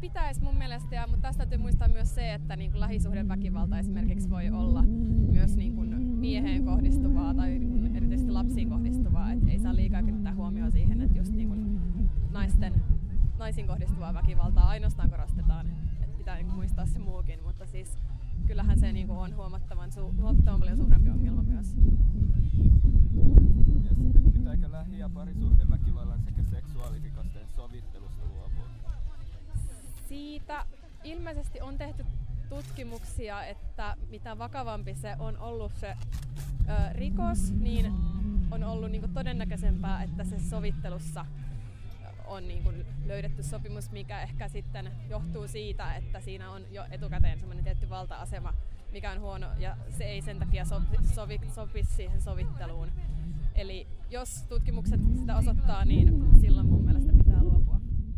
pitäisi mun mielestä, ja, mutta tästä täytyy muistaa myös se, että niin kuin lähisuhdeväkivalta esimerkiksi voi olla myös niin kuin mieheen kohdistuvaa tai niin kuin erityisesti lapsiin kohdistuvaa. Et ei saa liikaa kiinnittää huomioon siihen, että just niin kuin naisten, naisiin kohdistuvaa väkivaltaa ainoastaan korostetaan. Et pitää niin kuin muistaa se muukin, mutta siis kyllähän se niin kuin on huomattavan, su- huomattavan paljon suurempi ongelma myös. Siitä ilmeisesti on tehty tutkimuksia, että mitä vakavampi se on ollut se ö, rikos, niin on ollut niin kuin todennäköisempää, että se sovittelussa on niin kuin löydetty sopimus, mikä ehkä sitten johtuu siitä, että siinä on jo etukäteen semmoinen tietty valta-asema, mikä on huono ja se ei sen takia sovi, sovi, sopi siihen sovitteluun. Eli jos tutkimukset sitä osoittaa, niin